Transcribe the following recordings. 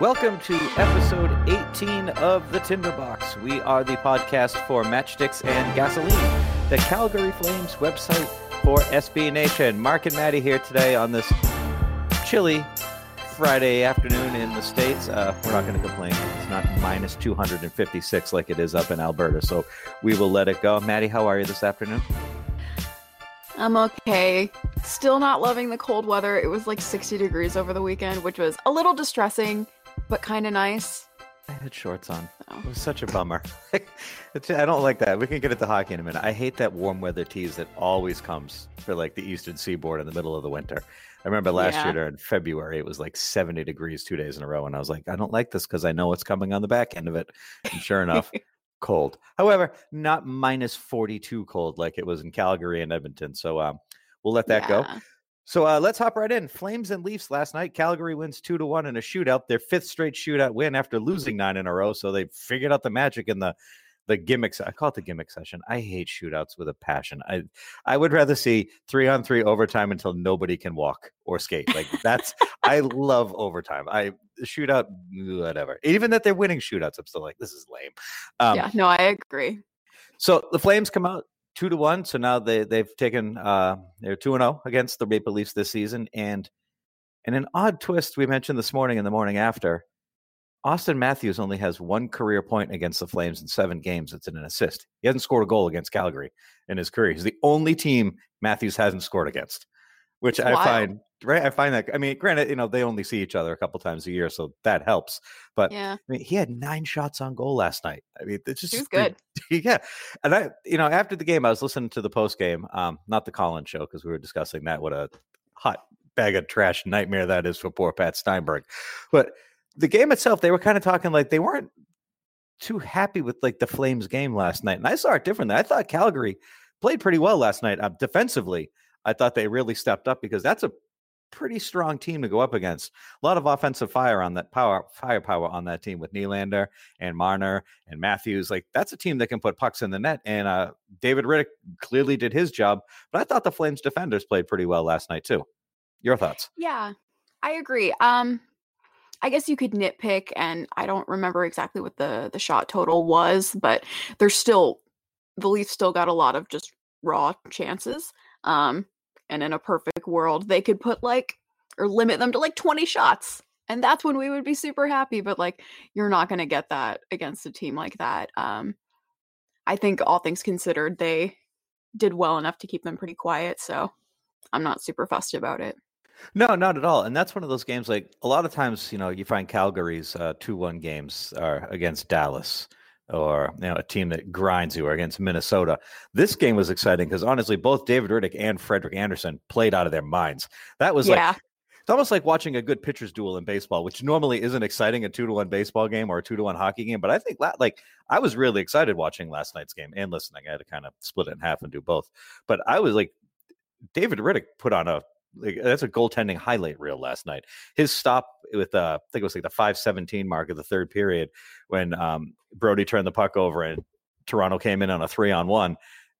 Welcome to episode 18 of The Tinderbox. We are the podcast for matchsticks and gasoline, the Calgary Flames website for SB Nation. Mark and Maddie here today on this chilly Friday afternoon in the States. Uh, we're not going to complain. It's not minus 256 like it is up in Alberta, so we will let it go. Maddie, how are you this afternoon? I'm okay. Still not loving the cold weather. It was like 60 degrees over the weekend, which was a little distressing, but kind of nice. I had shorts on. Oh. It was such a bummer. I don't like that. We can get into hockey in a minute. I hate that warm weather tease that always comes for like the eastern seaboard in the middle of the winter. I remember last Yeah. year during February, it was like 70 degrees two days in a row. And I was like, I don't like this because I know what's coming on the back end of it. And sure enough, cold. However, not minus 42 cold like it was in Calgary and Edmonton. So um, we'll let that go. So uh, let's hop right in. Flames and Leafs last night. Calgary wins two to one in a shootout. Their fifth straight shootout win after losing nine in a row. So they figured out the magic in the the gimmicks. I call it the gimmick session. I hate shootouts with a passion. I I would rather see three on three overtime until nobody can walk or skate. Like that's I love overtime. I shootout whatever. Even that they're winning shootouts, I'm still like this is lame. Um, yeah, no, I agree. so the Flames come out two to one. So now they they've taken uh they're two and zero against the Maple Leafs this season, and in an odd twist we mentioned this morning and the morning after, Auston Matthews only has one career point against the Flames in seven games. It's an assist. He hasn't scored a goal against Calgary in his career. He's the only team Matthews hasn't scored against, which I find right. I find that I mean, granted, you know they only see each other a couple times a year, so that helps. But Yeah, I mean, he had nine shots on goal last night. I mean, it's just he was good. yeah. And I, you know, after the game, I was listening to the post game, um, not the Colin show because we were discussing that. What a hot bag of trash nightmare that is for poor Pat Steinberg. But the game itself, they were kind of talking like they weren't too happy with like the Flames game last night. And I saw it differently. I thought Calgary played pretty well last night uh, defensively. I thought they really stepped up because that's a pretty strong team to go up against. A lot of offensive fire on that power, firepower on that team with Nylander and Marner and Matthews. Like that's a team that can put pucks in the net. And uh, David Rittich clearly did his job, but I thought the Flames defenders played pretty well last night too. Your thoughts? Yeah, I agree. Um, I guess you could nitpick, and I don't remember exactly what the the shot total was, but there's still the Leafs still got a lot of just raw chances. Um, and in a perfect world, they could put like or limit them to like 20 shots. And that's when we would be super happy. But like you're not gonna get that against a team like that. Um I think all things considered, they did well enough to keep them pretty quiet. So I'm not super fussed about it. No, not at all. And that's one of those games. Like a lot of times, you know, you find Calgary's uh, two-one games are against Dallas or you know a team that grinds you or against Minnesota. This game was exciting because honestly, both David Rittich and Frederik Andersen played out of their minds. That was yeah. like it's almost like watching a good pitcher's duel in baseball, which normally isn't exciting a two to one baseball game or a two to one hockey game. But I think la- like I was really excited watching last night's game and listening. I had to kind of split it in half and do both. But I was like, David Rittich put on a like, that's a goaltending highlight reel last night. His stop with uh, I think it was like the five seventeen mark of the third period when um, Brodie turned the puck over and Toronto came in on a three on one.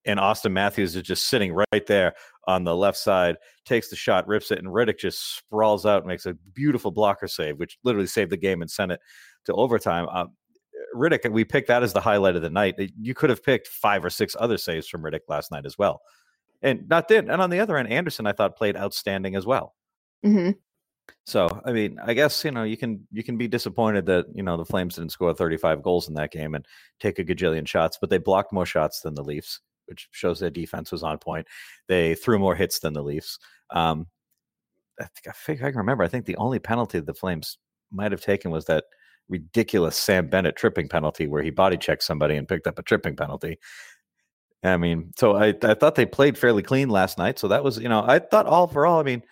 And Auston Matthews is just sitting right there on the left side, takes the shot, rips it, and Rittich just sprawls out makes a beautiful blocker save, which literally saved the game and sent it to overtime. Um, Rittich, we picked that as the highlight of the night. You could have picked five or six other saves from Rittich last night as well. And not then. And on the other end, Andersen, I thought played outstanding as well. hmm So, I mean, I guess you know you can you can be disappointed that you know the Flames didn't score 35 goals in that game and take a gajillion shots, but they blocked more shots than the Leafs, which shows their defense was on point. They threw more hits than the Leafs. Um, I think I think I can remember. I think the only penalty the Flames might have taken was that ridiculous Sam Bennett tripping penalty where he body checked somebody and picked up a tripping penalty. I mean, so I, I thought they played fairly clean last night. So that was, you know, I thought all for all, I mean,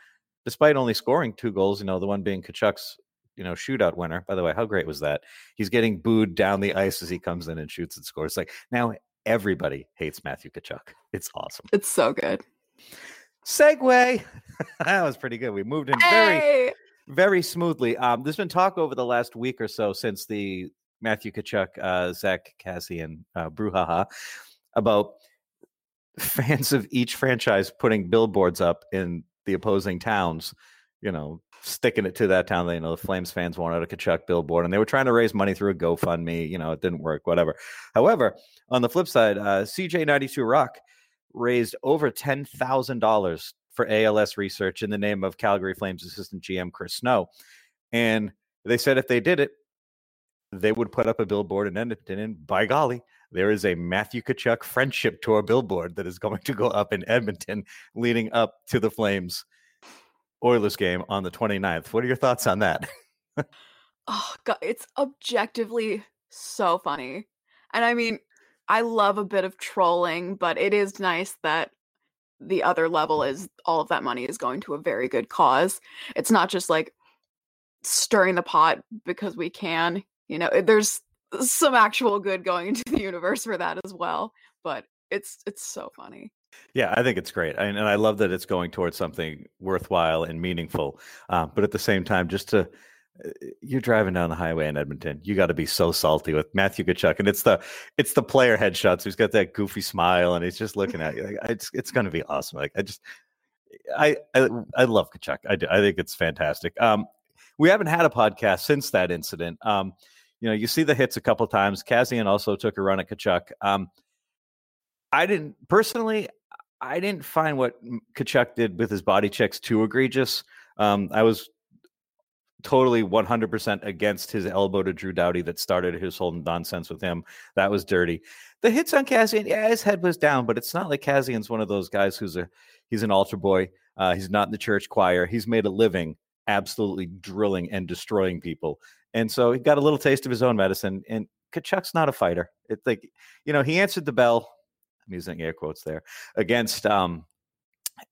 despite only scoring two goals, you know, the one being Tkachuk's, you know, shootout winner. By the way, how great was that? He's getting booed down the ice as he comes in and shoots and scores. Like now everybody hates Matthew Tkachuk. It's awesome. It's so good. Segue. that was pretty good. We moved in very, Hey! very smoothly. Um, there's been talk over the last week or so since the Matthew Tkachuk, uh, Zack Kassian uh, brouhaha about fans of each franchise putting billboards up in the opposing towns. You know, sticking it to that town. They know the Flames fans wanted a Tkachuk billboard, and they were trying to raise money through a GoFundMe. You know, it didn't work. Whatever. However, on the flip side, uh, CJ92 Rock raised over ten thousand dollars for ALS research in the name of Calgary Flames assistant GM Chris Snow. And they said if they did it, they would put up a billboard in Edmonton. And by golly, there is a Matthew Tkachuk friendship tour billboard that is going to go up in Edmonton leading up to the Flames Oilers game on the 29th. What are your thoughts on that? Oh god, it's objectively so funny. And I mean, I love a bit of trolling, but it is nice that the other level is all of that money is going to a very good cause. It's not just like stirring the pot because we can. You know, there's some actual good going into the universe for that as well. But it's it's so funny. Yeah, I think it's great, and, and I love that it's going towards something worthwhile and meaningful. Uh, but at the same time, just to uh, you're driving down the highway in Edmonton, you got to be so salty with Matthew Tkachuk, and it's the it's the player headshots. He's got that goofy smile, and he's just looking at you. Like, it's it's going to be awesome. Like I just I I, I love Tkachuk. I do. I think it's fantastic. Um, we haven't had a podcast since that incident. Um, you know, you see the hits a couple times. Kassian also took a run at Tkachuk. Um, I didn't personally. I didn't find what Tkachuk did with his body checks too egregious. Um, I was totally 100% against his elbow to Drew Doughty that started his whole nonsense with him. That was dirty. The hits on Kassian, yeah, his head was down, but it's not like Kassian's one of those guys who's a he's an altar boy. Uh, he's not in the church choir. He's made a living absolutely drilling and destroying people. And so he got a little taste of his own medicine. And Tkachuk's not a fighter. It's like, you know, he answered the bell. I'm using air quotes there against um,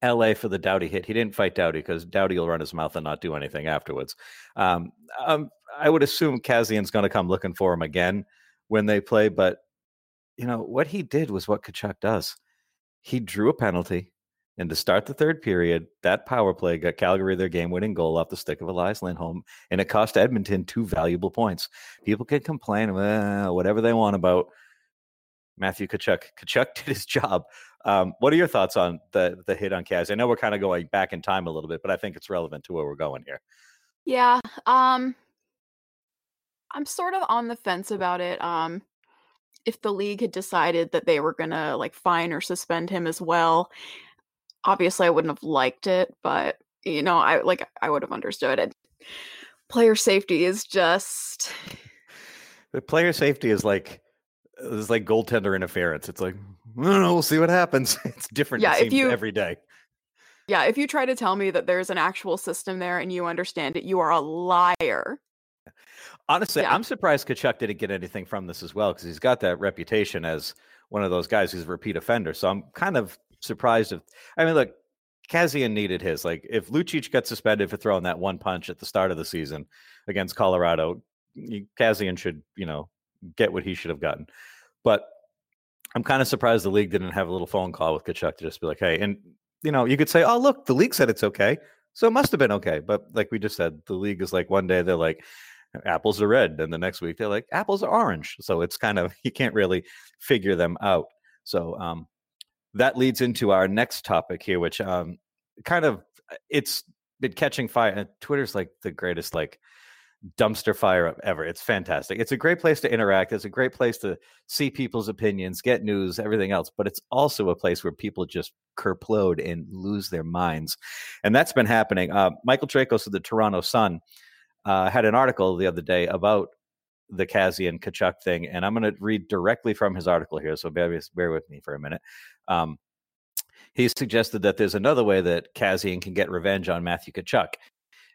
LA for the Doughty hit. He didn't fight Doughty because Doughty will run his mouth and not do anything afterwards. Um, um, I would assume Kassian's going to come looking for him again when they play. But, you know, what he did was what Tkachuk does. He drew a penalty. And to start the third period, that power play got Calgary their game winning goal off the stick of Elias Lindholm, and it cost Edmonton two valuable points. People can complain "Well, whatever they want about Matthew Tkachuk. Tkachuk did his job. Um, what are your thoughts on the the hit on Kaz? I know we're kind of going back in time a little bit, but I think it's relevant to where we're going here. Yeah. Um I'm sort of on the fence about it. Um if the league had decided that they were going to like fine or suspend him as well, obviously I wouldn't have liked it, but you know, I like I would have understood it. Player safety is just The player safety is like it's like goaltender interference. It's like I don't. We'll see what happens. It's different. Yeah, if you- every day. yeah, if you try to tell me that there's an actual system there and you understand it, you are a liar. Honestly, Yeah. I'm surprised Tkachuk didn't get anything from this as well because he's got that reputation as one of those guys who's a repeat offender. So I'm kind of surprised if I mean, look, Kassian needed his. Like, if Lucic got suspended for throwing that one punch at the start of the season against Colorado, Kassian should, you know, get what he should have gotten. But I'm kind of surprised the league didn't have a little phone call with Tkachuk to just be like, hey, and you know, you could say, oh, look, the league said it's okay. So it must have been okay. But like we just said, the league is like one day they're like, apples are red. And the next week they're like, apples are orange. So it's kind of, you can't really figure them out. So um, that leads into our next topic here, which um, kind of, it's been catching fire. Twitter's like the greatest, like, dumpster fire ever. It's fantastic. It's a great place to interact. It's a great place to see people's opinions, get news, everything else. But it's also a place where people just kerplode and lose their minds. And that's been happening. Uh, Michael Traikos of the Toronto Sun uh, had an article the other day about the Kassian Tkachuk thing. And I'm going to read directly from his article here. So bear, bear with me for a minute. Um, he suggested that there's another way that Kassian can get revenge on Matthew Tkachuk.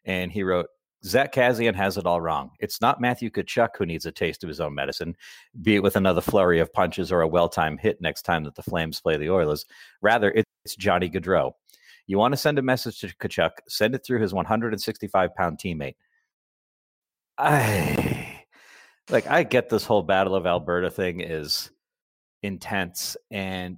And he wrote, Zack Kassian has it all wrong. It's not Matthew Tkachuk who needs a taste of his own medicine, be it with another flurry of punches or a well-timed hit next time that the Flames play the Oilers. Rather, it's Johnny Gaudreau. You want to send a message to Tkachuk, send it through his 165-pound teammate. I like I get this whole Battle of Alberta thing is intense and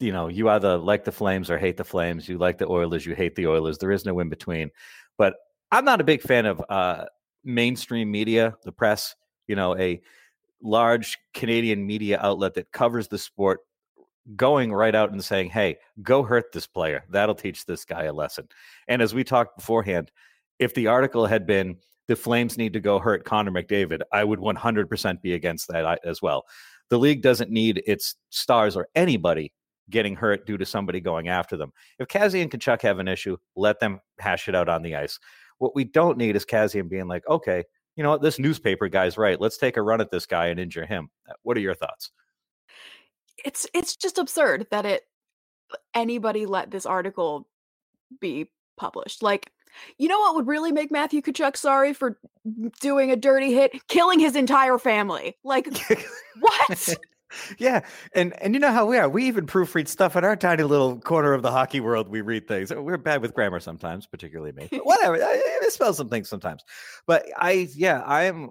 you know, you either like the Flames or hate the Flames. You like the Oilers, you hate the Oilers. There is no in between. But I'm not a big fan of uh, mainstream media, the press, you know, a large Canadian media outlet that covers the sport going right out and saying, hey, go hurt this player. That'll teach this guy a lesson. And as we talked beforehand, if the article had been, the Flames need to go hurt Connor McDavid, I would 100% be against that as well. The league doesn't need its stars or anybody getting hurt due to somebody going after them. If Kassian and Tkachuk have an issue, let them hash it out on the ice. What we don't need is Kassian being like, okay, you know what, this newspaper guy's right. Let's take a run at this guy and injure him. Uh, what are your thoughts? It's it's just absurd that it anybody let this article be published. Like, you know what would really make Matthew Tkachuk sorry for doing a dirty hit? Killing his entire family. Like, what? yeah, and and you know how we are. We even proofread stuff in our tiny little corner of the hockey world. We read things. Uh, we're bad with grammar sometimes, particularly me. But whatever, I, I misspell some things sometimes. But I, yeah, I am.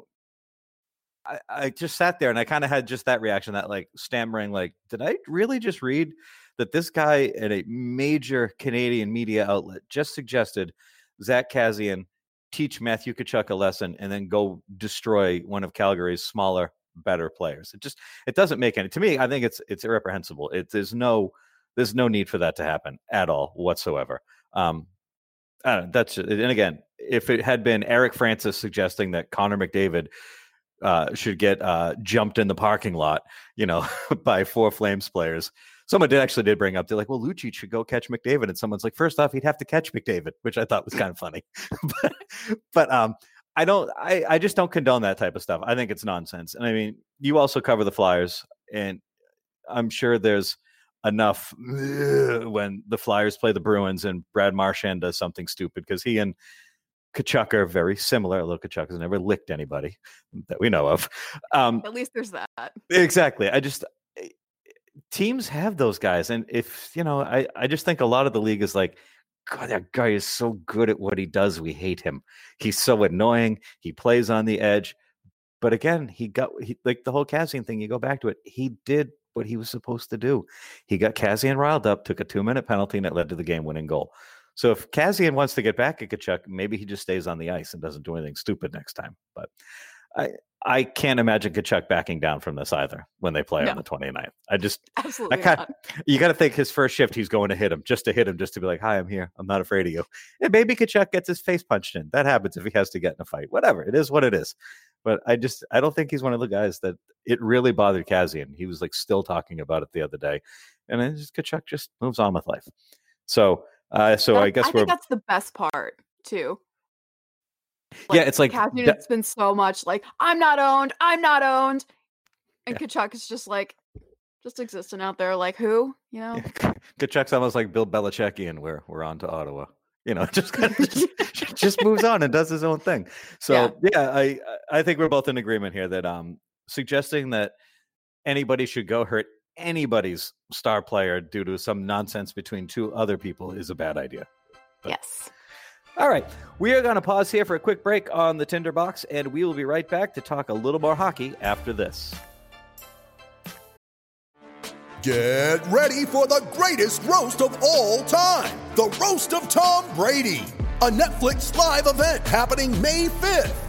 I, I just sat there and I kind of had just that reaction, that like stammering, like, did I really just read that this guy at a major Canadian media outlet just suggested Zack Kassian, teach Matthew Tkachuk a lesson and then go destroy one of Calgary's smaller better players. It just it doesn't make any to me. I think it's it's irreprehensible. It there's no there's no need for that to happen at all whatsoever. Um, that's and again, if it had been Eric Francis suggesting that Connor McDavid uh, should get uh, jumped in the parking lot, you know, by four Flames players. Someone did actually did bring up. They're like, "Well, Lucic should go catch McDavid," and someone's like, first off, he'd have to catch McDavid," which I thought was kind of funny. but, but um, I don't. I I just don't condone that type of stuff. I think it's nonsense. And I mean, you also cover the Flyers, and I'm sure there's enough when the Flyers play the Bruins and Brad Marchand does something stupid because he and Tkachuk are very similar. Although Tkachuk has never licked anybody that we know of. Um, At least there's that. Exactly. I just teams have those guys, and if you know, I I just think a lot of the league is like God, that guy is so good at what he does. We hate him. He's so annoying. He plays on the edge. But again, he got he, like the whole Kassian thing. You go back to it. He did what he was supposed to do. He got Kassian riled up, took a two minute penalty, and it led to the game winning goal. So if Kassian wants to get back at Tkachuk, maybe he just stays on the ice and doesn't do anything stupid next time. But I I can't imagine Tkachuk backing down from this either when they play no. on the 29th. I just absolutely I kinda, you got to think his first shift he's going to hit him just to hit him just to be like, "Hi, I'm here. I'm not afraid of you." And maybe Tkachuk gets his face punched in. That happens if he has to get in a fight. Whatever it is, what it is. But I just I don't think he's one of the guys that it really bothered Kassian. He was like still talking about it the other day, and then just Tkachuk just moves on with life. So uh, so that, I guess I we're that's the best part too. Like, yeah, it's like it's been so much like I'm not owned, I'm not owned, and yeah. Tkachuk is just like just existing out there, like who, you know? Tkachuk's almost like Bill Belichickian, where we're on to Ottawa. You know, just kind of just, just, moves on and does his own thing. So yeah. yeah, I I think we're both in agreement here that um suggesting that anybody should go hurt anybody's star player due to some nonsense between two other people is a bad idea. But, yes. All right, we are going to pause here for a quick break on the Tinderbox, and we will be right back to talk a little more hockey after this. Get ready for the greatest roast of all time the Roast of Tom Brady, a Netflix live event happening May 5th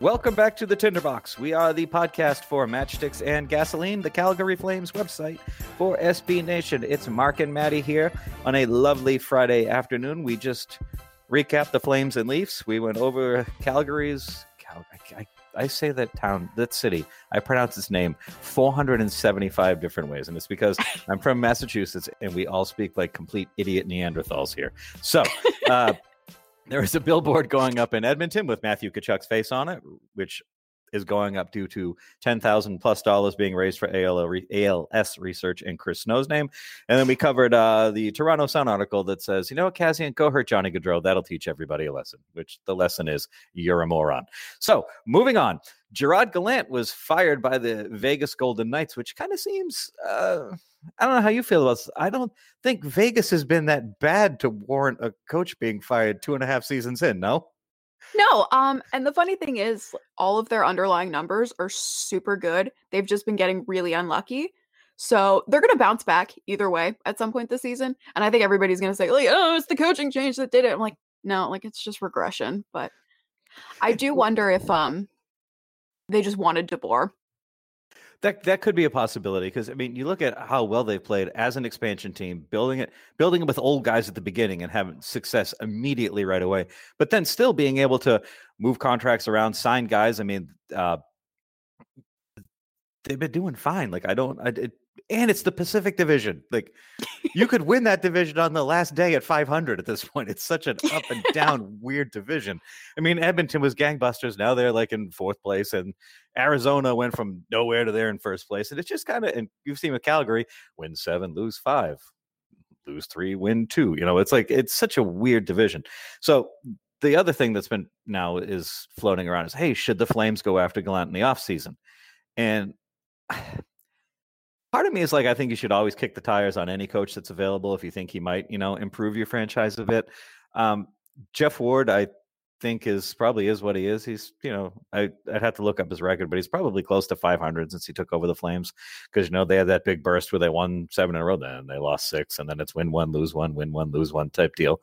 Welcome back to the Tinderbox. We are the podcast for Matchsticks and Gasoline, the Calgary Flames website for SB Nation. It's Mark and Maddie here on a lovely Friday afternoon. We just recapped the Flames and Leafs. We went over Calgary's. Cal- I, I say that town, that city, I pronounce its name 475 different ways. And it's because I'm from Massachusetts and we all speak like complete idiot Neanderthals here. So, uh, there is a billboard going up in Edmonton with Matthew Tkachuk's face on it, which is going up due to ten thousand plus dollars being raised for AL, ALS research in Chris Snow's name. And then we covered uh, the Toronto Sun article that says, you know, Kassian, go hurt Johnny Gaudreau. That'll teach everybody a lesson. Which the lesson is you're a moron. So moving on, Gerard Gallant was fired by the Vegas Golden Knights, which kind of seems. Uh, I don't know how you feel about this. I don't think Vegas has been that bad to warrant a coach being fired two and a half seasons in. No. No, um, and the funny thing is, all of their underlying numbers are super good. They've just been getting really unlucky. So they're going to bounce back either way at some point this season. And I think everybody's going to say, like, oh, it's the coaching change that did it. I'm like, no, like it's just regression. But I do wonder if um they just wanted DeBoer that that could be a possibility because I mean, you look at how well they've played as an expansion team, building it, building it with old guys at the beginning and having success immediately right away, but then still being able to move contracts around, sign guys. I mean, uh, they've been doing fine. Like I don't, I, it, and it's the Pacific Division. Like you could win that division on the last day at 500 at this point. It's such an up and down weird division. I mean, Edmonton was gangbusters. Now they're like in fourth place, and Arizona went from nowhere to there in first place. And it's just kind of, and you've seen with Calgary, win seven, lose five, lose three, win two. You know, it's like it's such a weird division. So the other thing that's been now is floating around is, hey, should the Flames go after Gallant in the offseason? And part of me is like, I think you should always kick the tires on any coach that's available if you think he might, you know, improve your franchise a bit. Um, Geoff Ward, I think is probably is what he is. He's, you know, I, I'd have to look up his record, but he's probably close to 500 since he took over the Flames because, you know, they had that big burst where they won seven in a row, then they lost six, and then it's win one, lose one, win one, lose one type deal.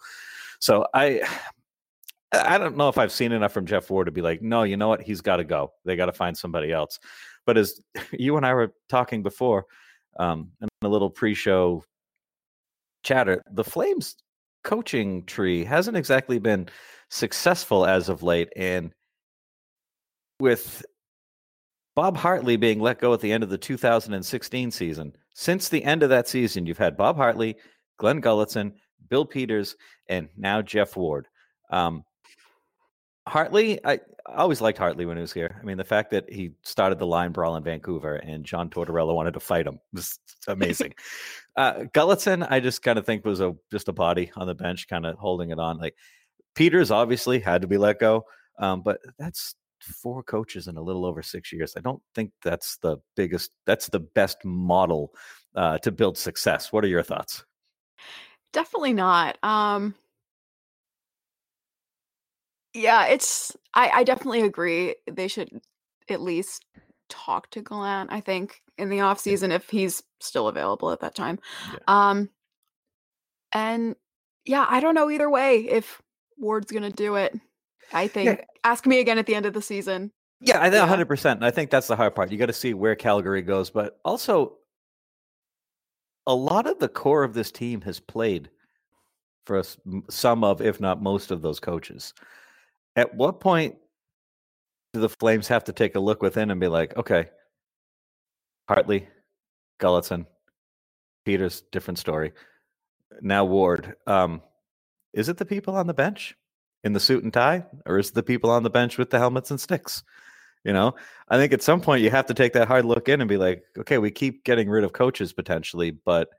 So I, I don't know if I've seen enough from Geoff Ward to be like, no, you know what? He's got to go. They got to find somebody else. But as you and I were talking before, um, in a little pre-show chatter, the Flames coaching tree hasn't exactly been successful as of late, and with Bob Hartley being let go at the end of the 2016 season, since the end of that season, you've had Bob Hartley, Glenn Gulutzan, Bill Peters, and now Geoff Ward. Um, Hartley, I, I always liked Hartley when he was here. I mean, the fact that he started the line brawl in Vancouver and John Tortorella wanted to fight him was amazing. uh, Gulutzan, I just kind of think was a just a body on the bench, kind of holding it on. Like Peters, obviously had to be let go, um, but that's four coaches in a little over six years. I don't think that's the biggest. That's the best model uh, to build success. What are your thoughts? Definitely not. Um, yeah, it's I I definitely agree. They should at least talk to Gallant, I think, in the off season if he's still available at that time. Yeah. Um and yeah, I don't know either way if Ward's going to do it. I think Yeah. ask me again at the end of the season. Yeah, I think Yeah. hundred percent. I think that's the hard part. You got to see where Calgary goes, but also a lot of the core of this team has played for us, some of, if not most of those coaches. At what point do the Flames have to take a look within and be like, okay, Hartley, Gulutzan, Peters, different story. Now Ward. Um, is it the people on the bench in the suit and tie, or is it the people on the bench with the helmets and sticks? You know, I think at some point you have to take that hard look in and be like, okay, we keep getting rid of coaches potentially, but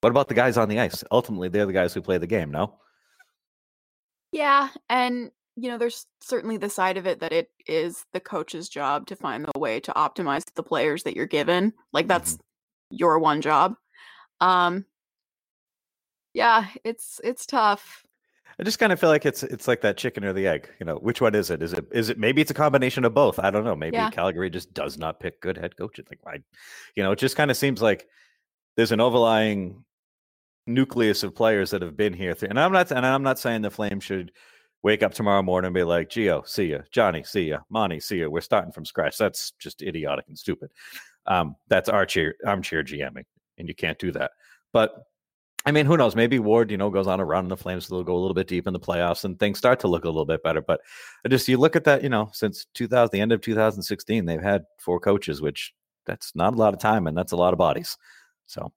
what about the guys on the ice? Ultimately, they're the guys who play the game, no? Yeah, and you know, there's certainly the side of it that it is the coach's job to find the way to optimize the players that you're given. Like that's your one job. Um yeah, it's it's tough. I just kind of feel like it's it's like that chicken or the egg. You know, which one is it? Is it is it maybe it's a combination of both? I don't know. Maybe Yeah. Calgary just does not pick good head coaches. Like I, you know, it just kind of seems like there's an overlying nucleus of players that have been here. th- And I'm not and I'm not saying the Flames should wake up tomorrow morning and be like, Gio, see ya, Johnny, see ya, Monty, see ya. We're starting from scratch. That's just idiotic and stupid. Um, that's armchair armchair GMing, and you can't do that. But I mean, who knows? Maybe Ward, you know, goes on a run and the Flames they'll go a little bit deep in the playoffs and things start to look a little bit better. But I just you look at that, you know, since 2000, the end of 2016, they've had four coaches, which that's not a lot of time and that's a lot of bodies. So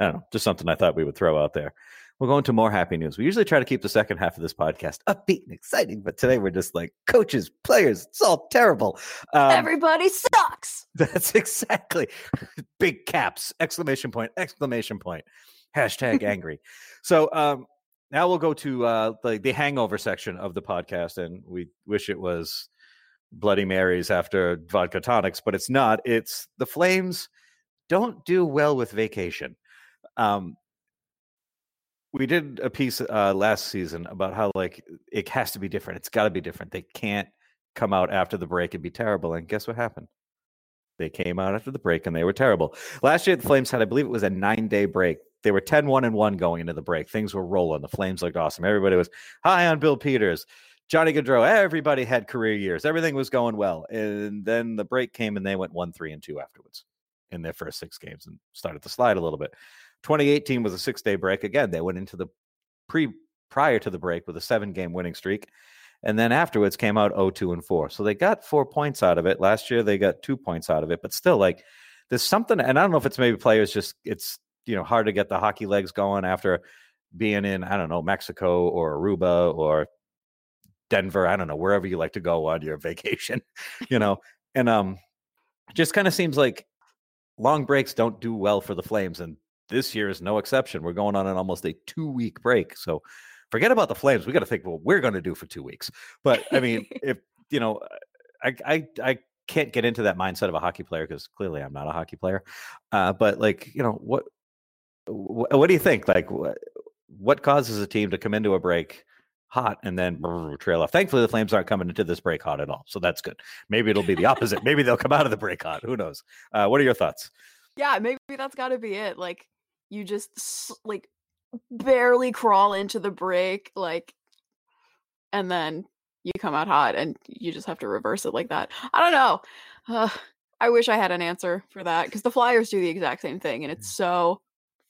I don't know, just something I thought we would throw out there. We're going to more happy news. We usually try to keep the second half of this podcast upbeat and exciting, but today we're just like coaches, players, it's all terrible. Um, Everybody sucks. That's exactly big caps, exclamation point, exclamation point, hashtag angry. so um, now we'll go to uh, the, the hangover section of the podcast, and we wish it was Bloody Marys after vodka tonics, but it's not. It's the Flames don't do well with vacation. Um, we did a piece uh, last season about how like it has to be different. It's got to be different. They can't come out after the break and be terrible. And guess what happened? They came out after the break and they were terrible. Last year, the Flames had, I believe it was a nine day break. They were 10 1 and 1 going into the break. Things were rolling. The Flames looked awesome. Everybody was high on Bill Peters, Johnny Gaudreau. Everybody had career years. Everything was going well. And then the break came and they went 1 3 and 2 afterwards in their first six games and started to slide a little bit. 2018 was a six day break. Again, they went into the pre prior to the break with a seven game winning streak. And then afterwards came out 0-2 and 4. So they got four points out of it. Last year they got two points out of it, but still like there's something and I don't know if it's maybe players just it's you know hard to get the hockey legs going after being in, I don't know, Mexico or Aruba or Denver, I don't know, wherever you like to go on your vacation, you know. And um just kind of seems like long breaks don't do well for the Flames and this year is no exception. We're going on an almost a two week break. So forget about the Flames. We got to think what we're going to do for two weeks. But I mean, if you know, I I I can't get into that mindset of a hockey player because clearly I'm not a hockey player. Uh, but like, you know, what what, what do you think? Like, what, what causes a team to come into a break? hot and then trail off. Thankfully, the Flames aren't coming into this break hot at all, so that's good. Maybe it'll be the opposite. Maybe they'll come out of the break hot. Who knows? Uh, what are your thoughts? Yeah, maybe that's got to be it. Like you just like barely crawl into the break like and then you come out hot and you just have to reverse it like that. I don't know. Uh, i wish i had an answer for that because the flyers do the exact same thing and it's so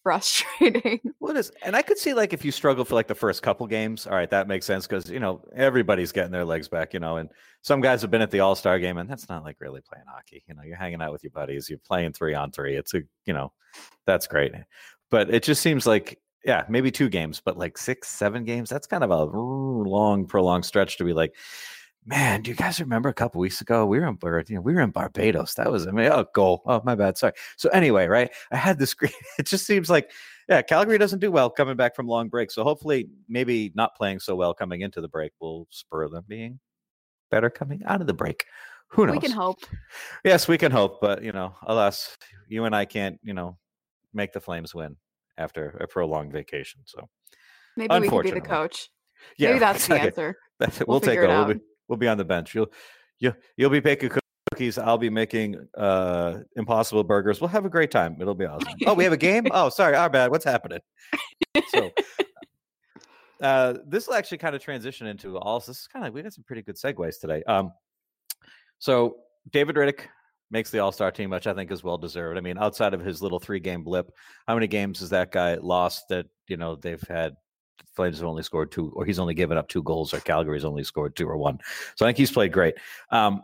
frustrating. What is, and I could see like if you struggle for like the first couple games, all right, that makes sense because you know everybody's getting their legs back, you know, and some guys have been at the All Star game, and that's not like really playing hockey. You know, you're hanging out with your buddies, you're playing three on three. It's a, you know, that's great, but it just seems like yeah, maybe two games, but like six, seven games, that's kind of a long, prolonged stretch to be like, man, do you guys remember a couple weeks ago we were in you know, we were in Barbados? That was I mean, oh goal. Oh my bad. Sorry. So anyway, right? I had this great it just seems like yeah, Calgary doesn't do well coming back from long break. So hopefully maybe not playing so well coming into the break will spur them being better coming out of the break. Who knows? We can hope. Yes, we can hope, but you know, alas, you and I can't, you know, make the Flames win after a prolonged vacation. So maybe we could be the coach. Yeah, maybe that's the answer. we'll, we'll take over. We'll be, We'll be on the bench. You'll you you'll be baking cookies. I'll be making uh impossible burgers. We'll have a great time. It'll be awesome. Oh, we have a game? Oh, sorry, our bad. What's happening? So uh this will actually kind of transition into all this is kind of we got some pretty good segues today. Um so David Rittich makes the all-star team, which I think is well deserved. I mean, outside of his little three-game blip, how many games has that guy lost that you know they've had Flames have only scored two, or he's only given up two goals, or Calgary's only scored two or one. So I think he's played great. Um,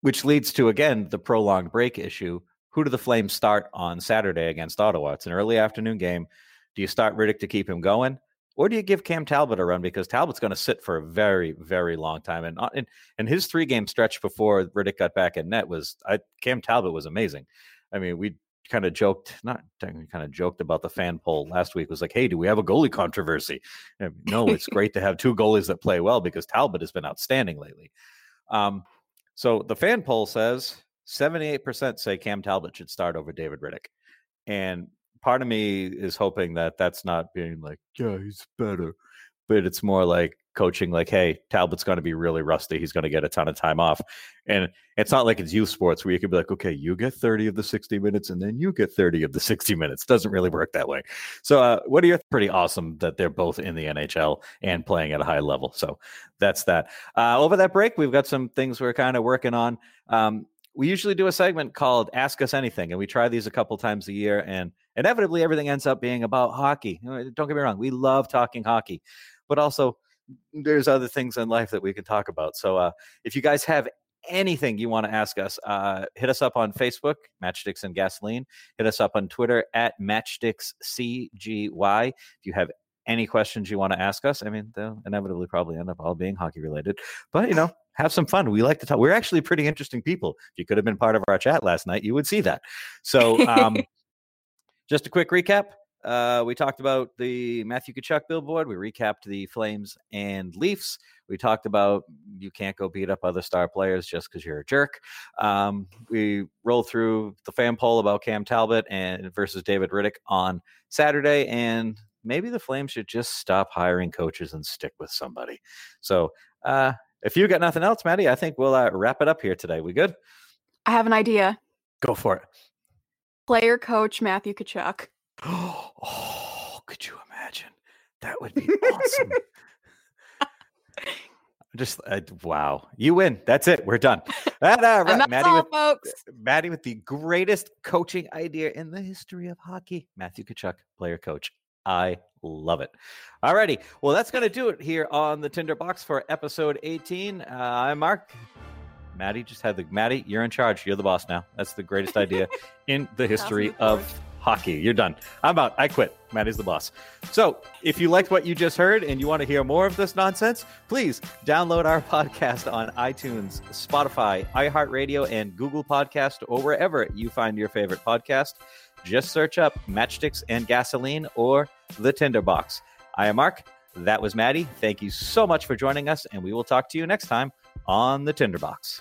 which leads to again the prolonged break issue. Who do the Flames start on Saturday against Ottawa? It's an early afternoon game. Do you start Rittich to keep him going, or do you give Cam Talbot a run because Talbot's going to sit for a very, very long time? And and, and his three game stretch before Rittich got back in net was I, Cam Talbot was amazing. I mean, we kind of joked, not kind of joked about the fan poll last week. Was like, hey, do we have a goalie controversy? And no, it's great to have two goalies that play well because Talbot has been outstanding lately. Um, so the fan poll says 78% say Cam Talbot should start over David Rittich. And part of me is hoping that that's not being like, yeah, he's better, but it's more like coaching like, hey, Talbot's going to be really rusty. He's going to get a ton of time off. And it's not like it's youth sports where you can be like, okay, you get 30 of the 60 minutes and then you get 30 of the 60 minutes. Doesn't really work that way. So, uh, what are your pretty awesome that they're both in the NHL and playing at a high level? So, that's that. Uh, over that break, we've got some things we're kind of working on. Um, we usually do a segment called Ask Us Anything, and we try these a couple times a year, and inevitably everything ends up being about hockey. Don't get me wrong, we love talking hockey, but also there's other things in life that we can talk about. So uh, if you guys have anything you want to ask us, uh, hit us up on Facebook, Matchsticks and Gasoline. Hit us up on Twitter at MatchsticksCGY. If you have any questions you want to ask us, I mean, they'll inevitably probably end up all being hockey related. But, you know, have some fun. We like to talk. We're actually pretty interesting people. If you could have been part of our chat last night, you would see that. So, um, just a quick recap. Uh, we talked about the Matthew Tkachuk billboard. We recapped the Flames and Leafs. We talked about you can't go beat up other star players just because you're a jerk. Um, we rolled through the fan poll about Cam Talbot and versus David Rittich on Saturday, and maybe the Flames should just stop hiring coaches and stick with somebody. So, uh, if you got nothing else, Maddie, I think we'll uh, wrap it up here today. We good? I have an idea. Go for it. Player coach Matthew Tkachuk. Oh, could you imagine? That would be awesome. Just uh, wow, you win. That's it. We're done. That, uh, Maddie, all, with, folks. Maddie with the greatest coaching idea in the history of hockey. Matthew Tkachuk, player coach. I love it. Alrighty, well, that's going to do it here on the Tinder Box for episode 18. Uh, I'm Mark. Maddie just had the Maddie. You're in charge. You're the boss now. That's the greatest idea in the history of hockey. You're done. I'm out. I quit. Maddie's the boss. So, if you liked what you just heard and you want to hear more of this nonsense, please download our podcast on iTunes, Spotify, iHeartRadio, and Google Podcast, or wherever you find your favorite podcast. Just search up Matchsticks and Gasoline or The Tinderbox. I am Mark. That was Maddie. Thank you so much for joining us, and we will talk to you next time on The Tinderbox.